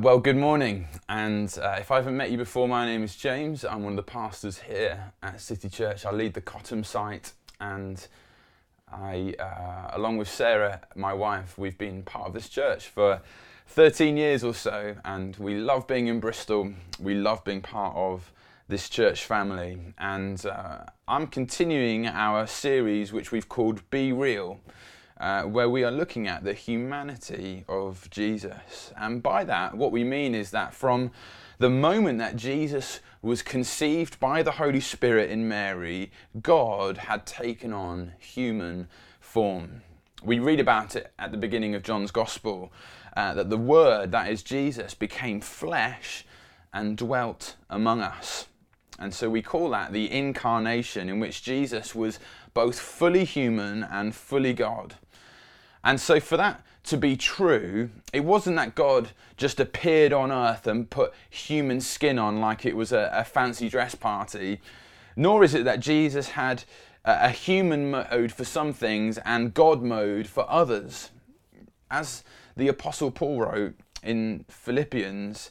Well, good morning. And uh, if I haven't met you before, my name is James. I'm one of the pastors here at City Church. I lead the Cotham site, and I, uh, along with Sarah, my wife, we've been part of this church for 13 years or so, and we love being in Bristol. We love being part of this church family. And uh, I'm continuing our series, which we've called BeReal uh, where we are looking at the humanity of Jesus. And by that, what we mean is that from the moment that Jesus was conceived by the Holy Spirit in Mary, God had taken on human form. We read about it at the beginning of John's Gospel uh, that the Word, that is Jesus, became flesh and dwelt among us. And so we call that the incarnation, in which Jesus was both fully human and fully God. And so, for that to be true, it wasn't that God just appeared on earth and put human skin on like it was a, a fancy dress party, nor is it that Jesus had a, a human mode for some things and God mode for others. As the Apostle Paul wrote in Philippians,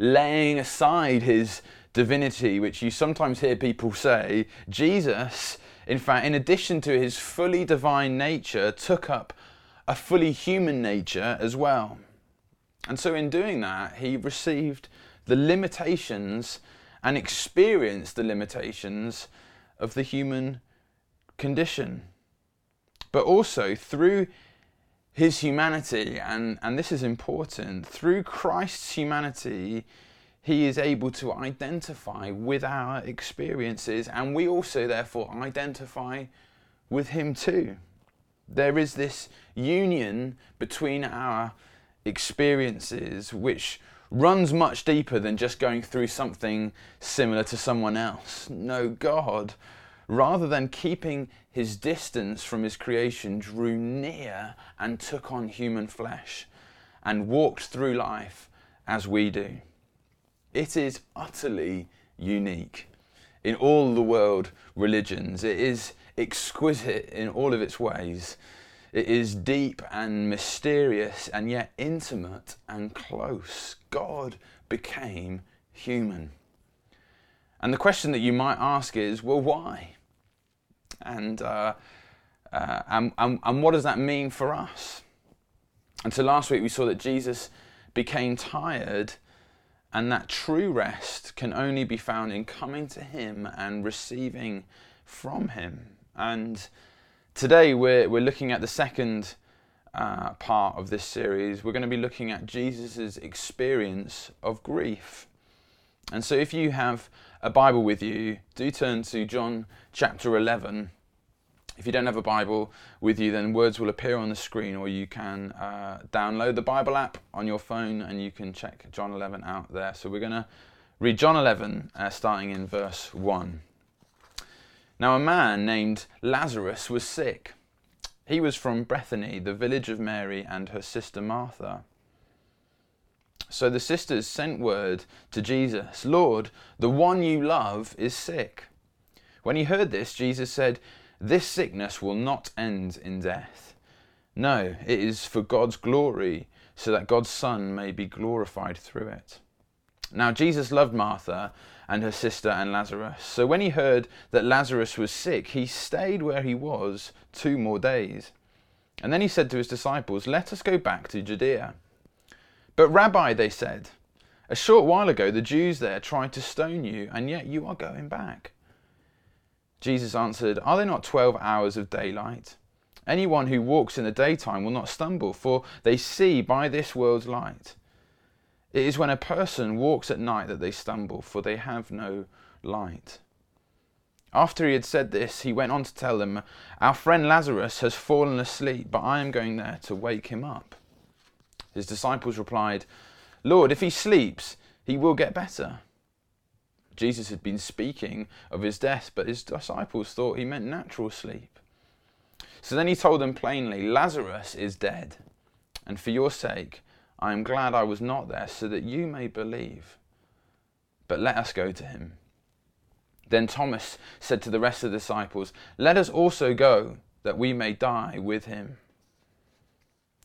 laying aside his divinity, which you sometimes hear people say, Jesus, in fact, in addition to his fully divine nature, took up a fully human nature as well. And so, in doing that, he received the limitations and experienced the limitations of the human condition. But also, through his humanity, and, and this is important, through Christ's humanity, he is able to identify with our experiences, and we also, therefore, identify with him too. There is this union between our experiences which runs much deeper than just going through something similar to someone else. No, God rather than keeping his distance from his creation, drew near and took on human flesh and walked through life as we do. It is utterly unique in all the world religions. It is exquisite in all of its ways. It is deep and mysterious and yet intimate and close. God became human. And the question that you might ask is well, why? And, uh, uh, and, and, and what does that mean for us? And so last week we saw that Jesus became tired, and that true rest can only be found in coming to Him and receiving from Him. And today we're, we're looking at the second uh, part of this series. We're going to be looking at Jesus' experience of grief. And so if you have a Bible with you, do turn to John chapter 11. If you don't have a Bible with you, then words will appear on the screen, or you can uh, download the Bible app on your phone and you can check John 11 out there. So we're going to read John 11, uh, starting in verse 1. Now, a man named Lazarus was sick. He was from Bethany, the village of Mary and her sister Martha. So the sisters sent word to Jesus Lord, the one you love is sick. When he heard this, Jesus said, This sickness will not end in death. No, it is for God's glory, so that God's Son may be glorified through it. Now, Jesus loved Martha and her sister and Lazarus. So when he heard that Lazarus was sick, he stayed where he was two more days. And then he said to his disciples, Let us go back to Judea. But, Rabbi, they said, a short while ago the Jews there tried to stone you, and yet you are going back. Jesus answered, Are there not twelve hours of daylight? Anyone who walks in the daytime will not stumble, for they see by this world's light. It is when a person walks at night that they stumble, for they have no light. After he had said this, he went on to tell them, Our friend Lazarus has fallen asleep, but I am going there to wake him up. His disciples replied, Lord, if he sleeps, he will get better. Jesus had been speaking of his death, but his disciples thought he meant natural sleep. So then he told them plainly Lazarus is dead, and for your sake I am glad I was not there, so that you may believe. But let us go to him. Then Thomas said to the rest of the disciples, Let us also go, that we may die with him.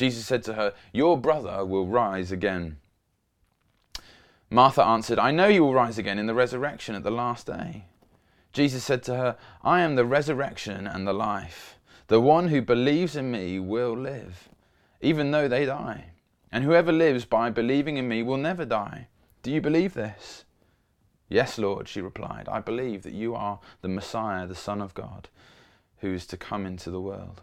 Jesus said to her, Your brother will rise again. Martha answered, I know you will rise again in the resurrection at the last day. Jesus said to her, I am the resurrection and the life. The one who believes in me will live, even though they die. And whoever lives by believing in me will never die. Do you believe this? Yes, Lord, she replied. I believe that you are the Messiah, the Son of God, who is to come into the world.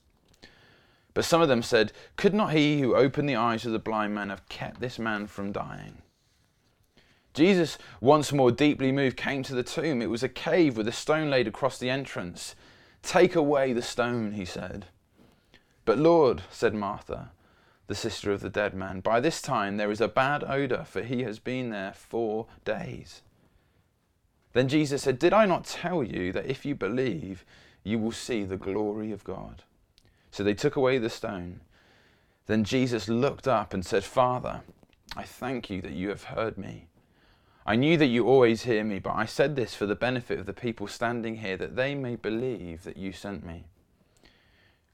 But some of them said, Could not he who opened the eyes of the blind man have kept this man from dying? Jesus, once more deeply moved, came to the tomb. It was a cave with a stone laid across the entrance. Take away the stone, he said. But Lord, said Martha, the sister of the dead man, by this time there is a bad odour, for he has been there four days. Then Jesus said, Did I not tell you that if you believe, you will see the glory of God? So they took away the stone. Then Jesus looked up and said, Father, I thank you that you have heard me. I knew that you always hear me, but I said this for the benefit of the people standing here, that they may believe that you sent me.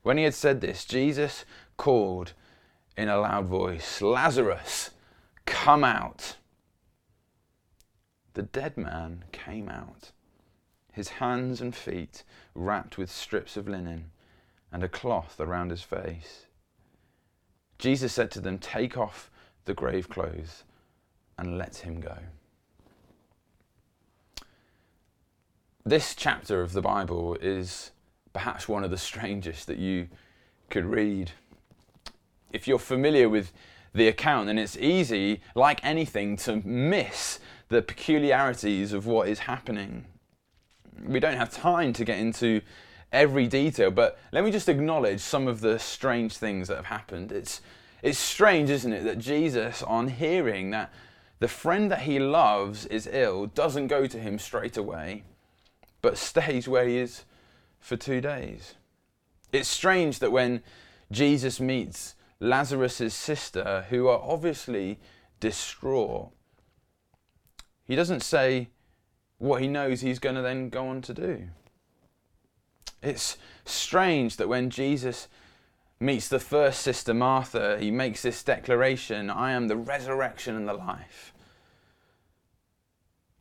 When he had said this, Jesus called in a loud voice, Lazarus, come out. The dead man came out, his hands and feet wrapped with strips of linen and a cloth around his face. Jesus said to them, Take off the grave clothes and let him go. This chapter of the Bible is perhaps one of the strangest that you could read. If you're familiar with the account, then it's easy, like anything, to miss the peculiarities of what is happening. We don't have time to get into every detail, but let me just acknowledge some of the strange things that have happened. It's, it's strange, isn't it, that Jesus, on hearing that the friend that he loves is ill, doesn't go to him straight away but stays where he is for two days. It's strange that when Jesus meets Lazarus' sister, who are obviously distraught, he doesn't say what he knows he's going to then go on to do. It's strange that when Jesus meets the first sister, Martha, he makes this declaration I am the resurrection and the life.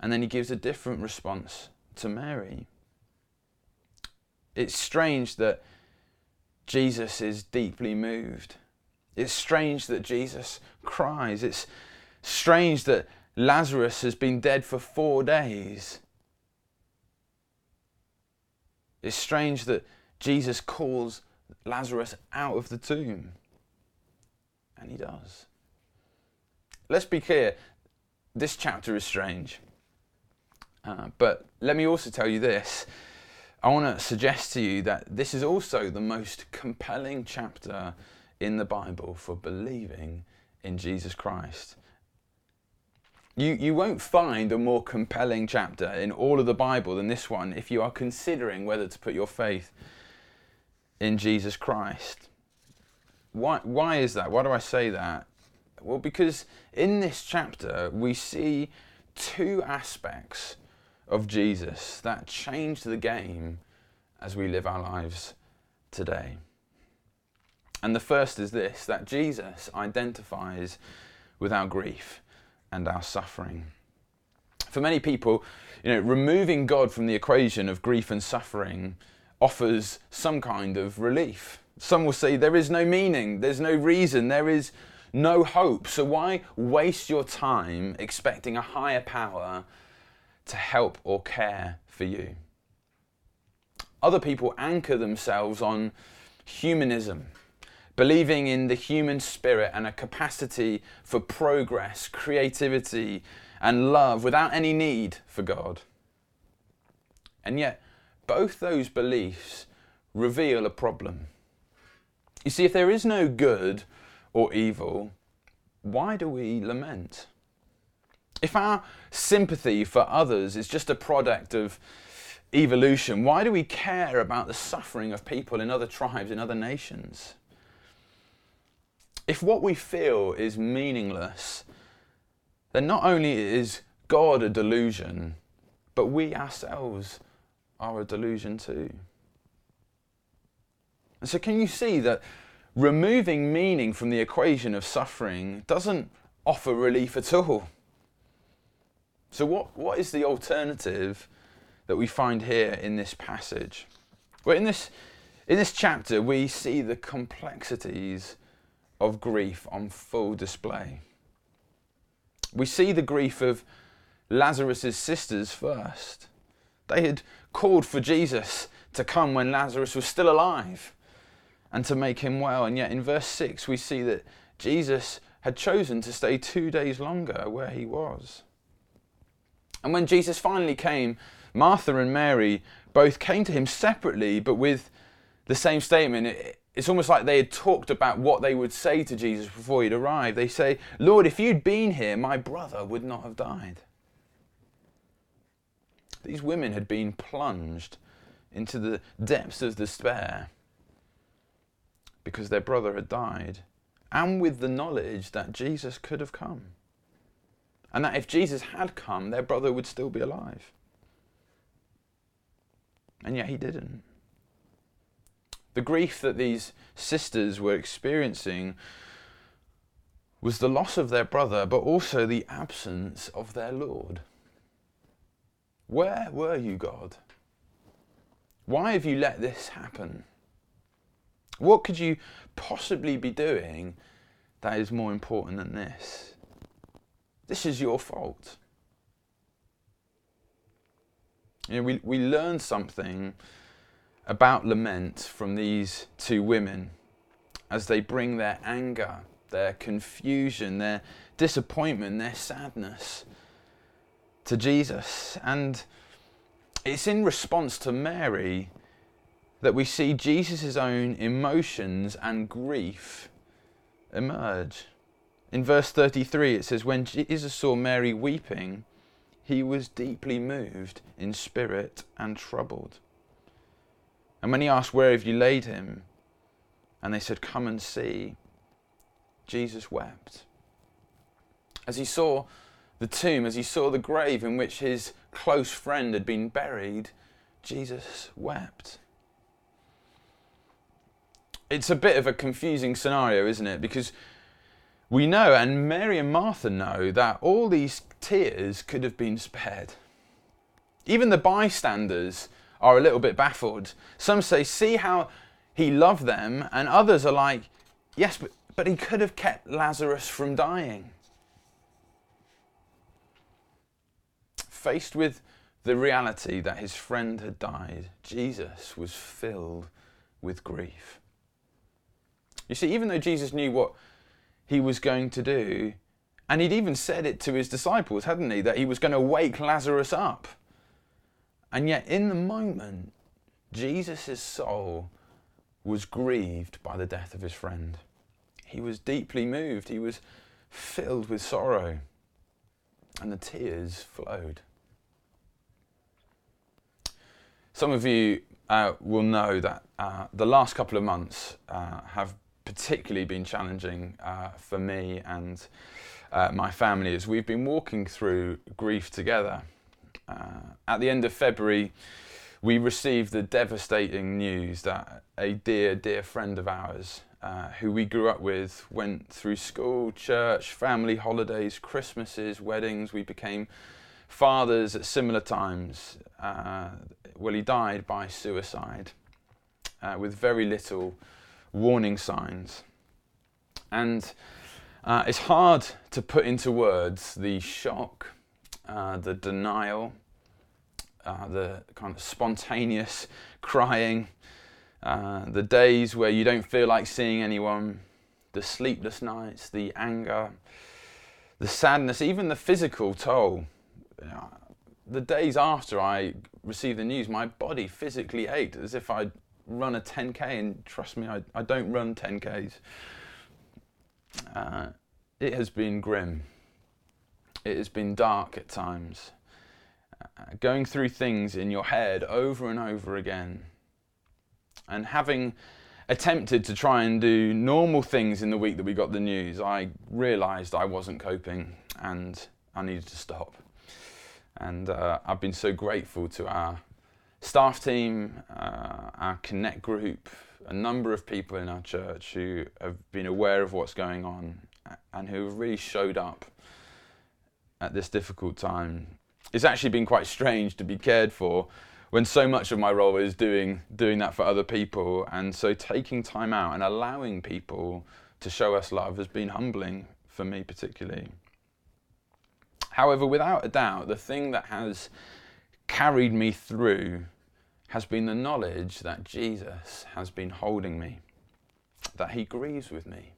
And then he gives a different response to Mary. It's strange that Jesus is deeply moved. It's strange that Jesus cries. It's strange that Lazarus has been dead for four days. It's strange that Jesus calls Lazarus out of the tomb. And he does. Let's be clear this chapter is strange. Uh, but let me also tell you this I want to suggest to you that this is also the most compelling chapter in the Bible for believing in Jesus Christ. You, you won't find a more compelling chapter in all of the Bible than this one if you are considering whether to put your faith in Jesus Christ. Why, why is that? Why do I say that? Well, because in this chapter we see two aspects of Jesus that change the game as we live our lives today. And the first is this that Jesus identifies with our grief and our suffering. For many people, you know, removing God from the equation of grief and suffering offers some kind of relief. Some will say there is no meaning, there's no reason, there is no hope. So why waste your time expecting a higher power to help or care for you? Other people anchor themselves on humanism believing in the human spirit and a capacity for progress, creativity, and love without any need for God. And yet, both those beliefs reveal a problem. You see, if there is no good or evil, why do we lament? If our sympathy for others is just a product of evolution, why do we care about the suffering of people in other tribes, in other nations? If what we feel is meaningless, then not only is God a delusion, but we ourselves are a delusion too. And so, can you see that removing meaning from the equation of suffering doesn't offer relief at all? So, what, what is the alternative that we find here in this passage? Well, in this, in this chapter, we see the complexities of grief on full display. We see the grief of Lazarus' sisters first. They had called for Jesus to come when Lazarus was still alive and to make him well. And yet in verse 6, we see that Jesus had chosen to stay two days longer where he was. And when Jesus finally came, Martha and Mary both came to him separately, but with the same statement it's almost like they had talked about what they would say to Jesus before he'd arrived. They say, Lord, if you'd been here, my brother would not have died. These women had been plunged into the depths of despair because their brother had died, and with the knowledge that Jesus could have come. And that if Jesus had come, their brother would still be alive. And yet he didn't. The grief that these sisters were experiencing was the loss of their brother, but also the absence of their Lord. Where were you, God? Why have you let this happen? What could you possibly be doing that is more important than this? This is your fault. You know, we, we learn something about lament from these two women as they bring their anger, their confusion, their disappointment, their sadness to Jesus. And it's in response to Mary that we see Jesus' own emotions and grief emerge. In verse 33, it says, When Jesus saw Mary weeping, he was deeply moved in spirit and troubled. And when he asked, Where have you laid him? And they said, Come and see. Jesus wept. As he saw the tomb, as he saw the grave in which his close friend had been buried, Jesus wept. It's a bit of a confusing scenario, isn't it? Because we know, and Mary and Martha know, that all these tears could have been spared. Even the bystanders are a little bit baffled. Some say, See how he loved them, and others are like, Yes, but, but he could have kept Lazarus from dying. Faced with the reality that his friend had died, Jesus was filled with grief. You see, even though Jesus knew what he was going to do, and he'd even said it to his disciples, hadn't he, that he was going to wake Lazarus up. And yet, in the moment, Jesus' soul was grieved by the death of his friend. He was deeply moved. He was filled with sorrow. And the tears flowed. Some of you uh, will know that uh, the last couple of months uh, have particularly been challenging uh, for me and uh, my family as we've been walking through grief together. Uh, at the end of February, we received the devastating news that a dear, dear friend of ours, uh, who we grew up with, went through school, church, family holidays, Christmases, weddings. We became fathers at similar times. Uh, well, he died by suicide uh, with very little warning signs. And uh, it's hard to put into words the shock, uh, the denial, uh, the kind of spontaneous crying, uh, the days where you don't feel like seeing anyone, the sleepless nights, the anger, the sadness, even the physical toll. the days after I received the news, my body physically ached as if I'd run a 10k, and trust me, I, I don't run 10ks. Uh, it has been grim. It has been dark at times. Uh, going through things in your head over and over again. And having attempted to try and do normal things in the week that we got the news, I realised I wasn't coping and I needed to stop. And uh, I've been so grateful to our staff team, uh, our Connect group, a number of people in our church who have been aware of what's going on and who have really showed up at this difficult time. It's actually been quite strange to be cared for when so much of my role is doing doing that for other people and so taking time out and allowing people to show us love has been humbling for me particularly. However, without a doubt, the thing that has carried me through has been the knowledge that Jesus has been holding me, that he grieves with me,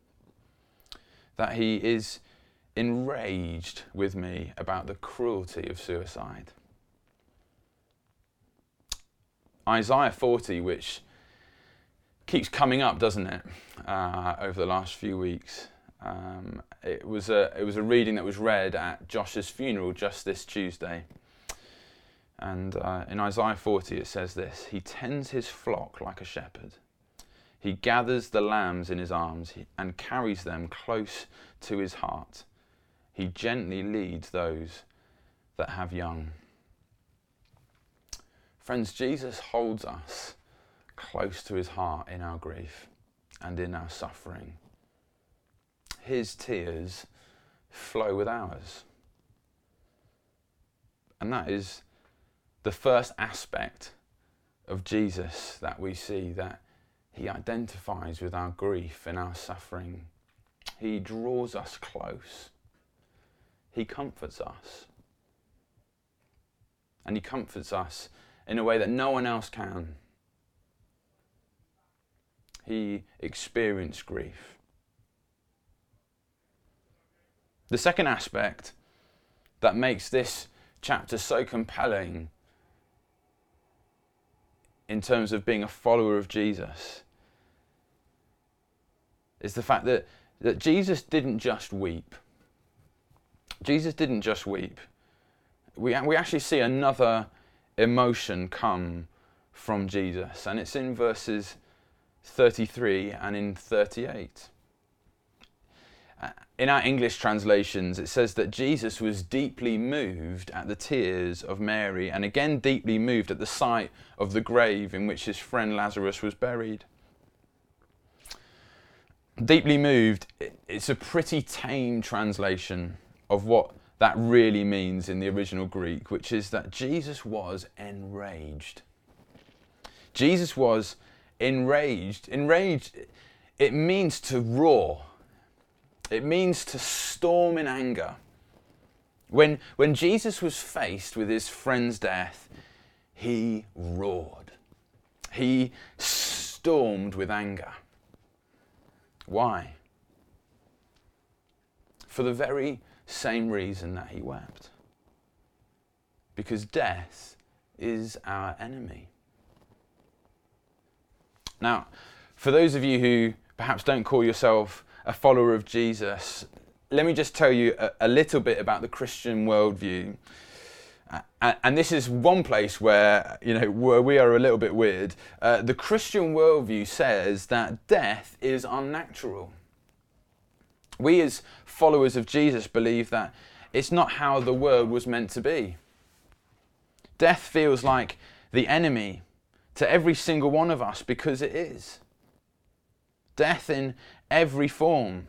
that he is enraged with me about the cruelty of suicide. Isaiah 40, which keeps coming up, doesn't it, uh, over the last few weeks. Um, it, was a, it was a reading that was read at Josh's funeral just this Tuesday. And uh, in Isaiah 40, it says this He tends his flock like a shepherd. He gathers the lambs in his arms and carries them close to his heart. He gently leads those that have young. Friends, Jesus holds us close to his heart in our grief and in our suffering. His tears flow with ours. And that is the first aspect of Jesus that we see that he identifies with our grief and our suffering. He draws us close. He comforts us. And he comforts us in a way that no one else can. He experienced grief. The second aspect that makes this chapter so compelling in terms of being a follower of Jesus is the fact that, that Jesus didn't just weep. Jesus didn't just weep. We, we actually see another emotion come from Jesus, and it's in verses 33 and in 38 uh, in our English translations, it says that Jesus was deeply moved at the tears of Mary and again deeply moved at the sight of the grave in which his friend Lazarus was buried. Deeply moved, it's a pretty tame translation of what that really means in the original Greek, which is that Jesus was enraged. Jesus was enraged. Enraged, it means to roar it means to storm in anger. When, when Jesus was faced with his friend's death, he roared. He stormed with anger. Why? For the very same reason that he wept. Because death is our enemy. Now, for those of you who perhaps don't call yourself a follower of Jesus, let me just tell you a, a little bit about the Christian worldview. Uh, and this is one place where you know where we are a little bit weird. Uh, the Christian worldview says that death is unnatural. We, as followers of Jesus, believe that it's not how the world was meant to be. Death feels like the enemy to every single one of us because it is. Death in every form.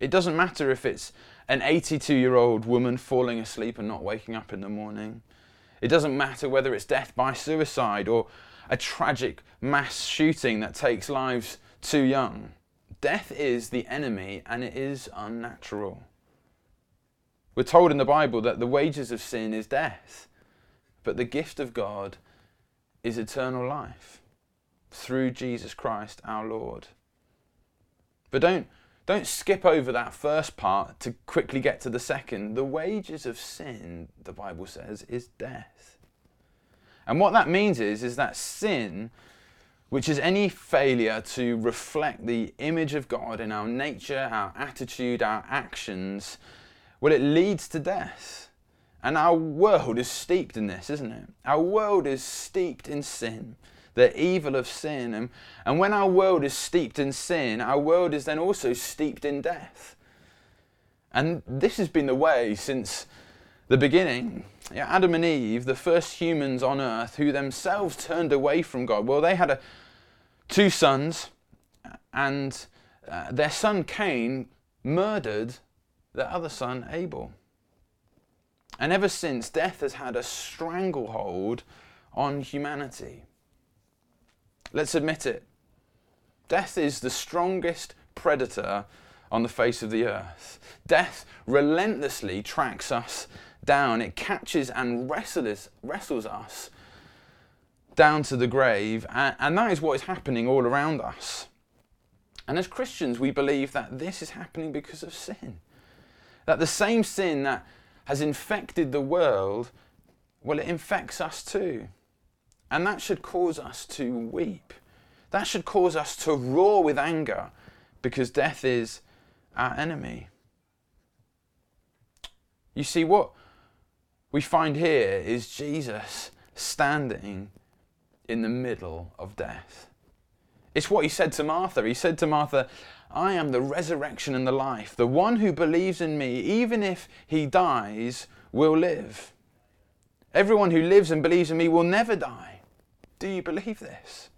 It doesn't matter if it's an 82 year old woman falling asleep and not waking up in the morning. It doesn't matter whether it's death by suicide or a tragic mass shooting that takes lives too young. Death is the enemy and it is unnatural. We're told in the Bible that the wages of sin is death, but the gift of God is eternal life through Jesus Christ our Lord. But don't don't skip over that first part to quickly get to the second. The wages of sin, the Bible says, is death. And what that means is, is that sin, which is any failure to reflect the image of God in our nature, our attitude, our actions, well, it leads to death. And our world is steeped in this, isn't it? Our world is steeped in sin the evil of sin. And, and when our world is steeped in sin, our world is then also steeped in death. And this has been the way since the beginning. Yeah, Adam and Eve, the first humans on earth who themselves turned away from God, well, they had a, two sons, and uh, their son Cain murdered their other son Abel. And ever since, death has had a stranglehold on humanity. Let's admit it. Death is the strongest predator on the face of the earth. Death relentlessly tracks us down. It catches and wrestles, wrestles us down to the grave. And, and that is what is happening all around us. And as Christians, we believe that this is happening because of sin. That the same sin that has infected the world, well, it infects us too. And that should cause us to weep. That should cause us to roar with anger because death is our enemy. You see, what we find here is Jesus standing in the middle of death. It's what he said to Martha. He said to Martha, I am the resurrection and the life. The one who believes in me, even if he dies, will live. Everyone who lives and believes in me will never die. Do you believe this?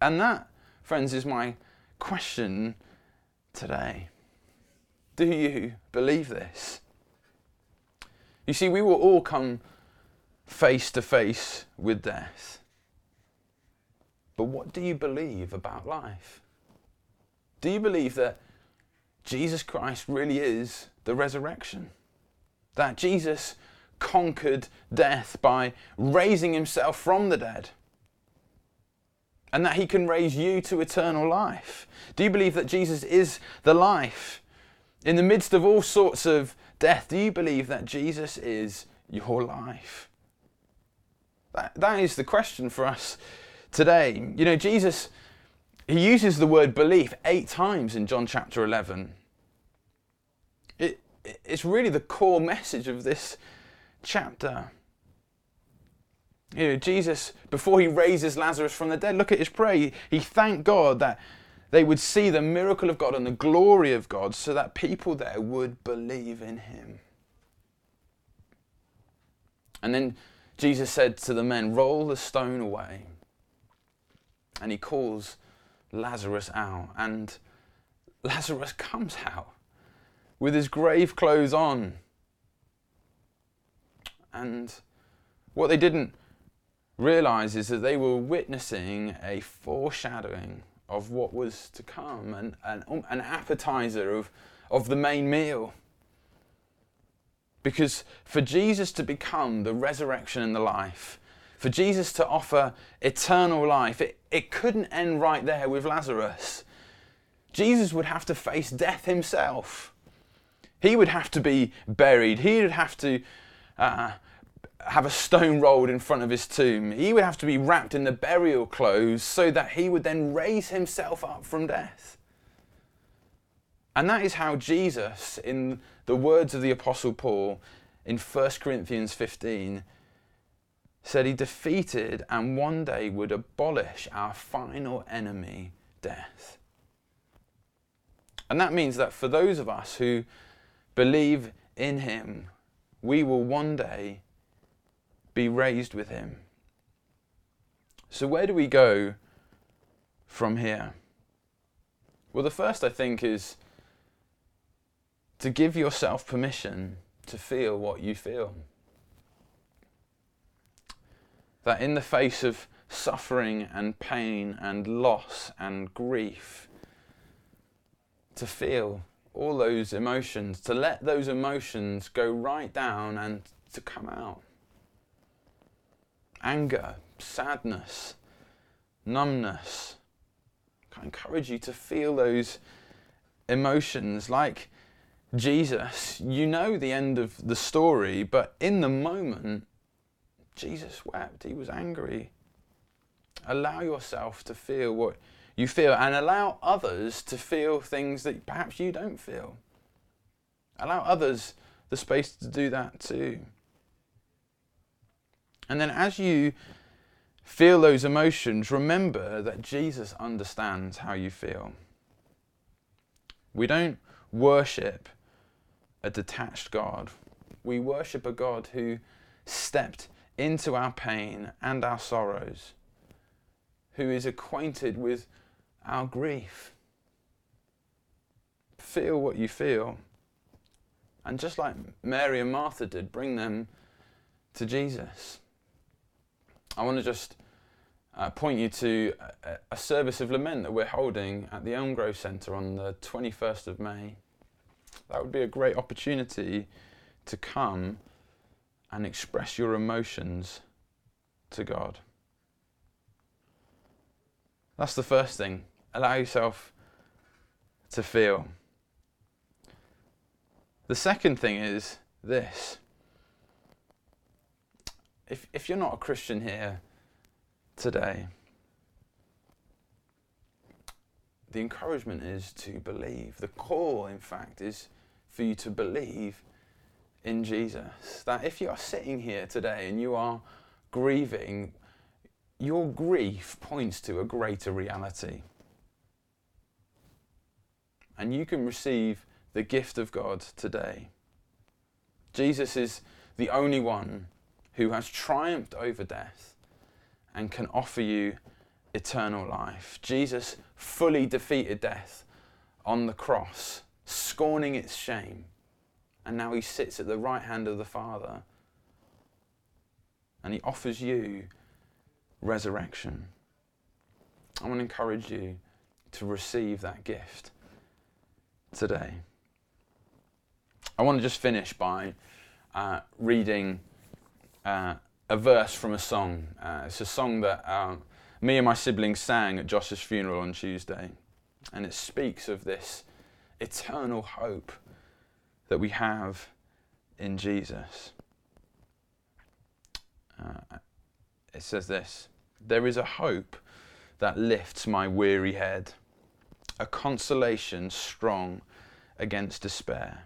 And that, friends, is my question today. Do you believe this? You see, we will all come face to face with death. But what do you believe about life? Do you believe that Jesus Christ really is the resurrection? That Jesus conquered death by raising himself from the dead. And that he can raise you to eternal life. Do you believe that Jesus is the life? In the midst of all sorts of death, do you believe that Jesus is your life? That, that is the question for us today. You know, Jesus, he uses the word belief eight times in John chapter 11. It, it's really the core message of this chapter. You know, Jesus, before he raises Lazarus from the dead, look at his prayer. He thanked God that they would see the miracle of God and the glory of God so that people there would believe in him. And then Jesus said to the men, Roll the stone away. And he calls Lazarus out. And Lazarus comes out with his grave clothes on and what they didn't realize is that they were witnessing a foreshadowing of what was to come, and an, um, an appetizer of, of the main meal. Because for Jesus to become the resurrection and the life, for Jesus to offer eternal life, it, it couldn't end right there with Lazarus. Jesus would have to face death himself. He would have to be buried. He would have to uh, have a stone rolled in front of his tomb. He would have to be wrapped in the burial clothes so that he would then raise himself up from death. And that is how Jesus, in the words of the Apostle Paul in 1 Corinthians 15, said he defeated and one day would abolish our final enemy, death. And that means that for those of us who believe in him, we will one day be raised with him. So, where do we go from here? Well, the first I think is to give yourself permission to feel what you feel. That in the face of suffering and pain and loss and grief, to feel all those emotions, to let those emotions go right down and to come out. Anger, sadness, numbness. I encourage you to feel those emotions like Jesus. You know the end of the story, but in the moment, Jesus wept. He was angry. Allow yourself to feel what you feel and allow others to feel things that perhaps you don't feel. Allow others the space to do that too. And then as you feel those emotions, remember that Jesus understands how you feel. We don't worship a detached God. We worship a God who stepped into our pain and our sorrows, who is acquainted with our grief. Feel what you feel. And just like Mary and Martha did, bring them to Jesus. I want to just uh, point you to a, a, service of lament that we're holding at the Elm Grove Centre on the 21st of May. That would be a great opportunity to come and express your emotions to God. That's the first thing. Allow yourself to feel. The second thing is this. If, if you're not a Christian here today, the encouragement is to believe. The call, in fact, is for you to believe in Jesus. That if you are sitting here today and you are grieving, your grief points to a greater reality and you can receive the gift of God today. Jesus is the only one who has triumphed over death and can offer you eternal life. Jesus fully defeated death on the cross, scorning its shame, and now he sits at the right hand of the Father and he offers you resurrection. I want to encourage you to receive that gift today. I want to just finish by uh, reading uh, a verse from a song. Uh, it's a song that um, me and my siblings sang at Josh's funeral on Tuesday, and it speaks of this eternal hope that we have in Jesus. Uh, it says this There is a hope that lifts my weary head a consolation strong against despair.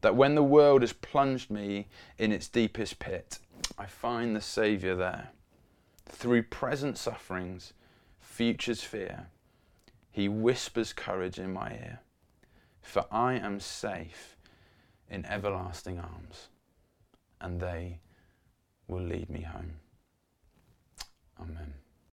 That when the world has plunged me in its deepest pit, I find the Saviour there. Through present sufferings, future's fear, He whispers courage in my ear. For I am safe in everlasting arms, and they will lead me home. Amen.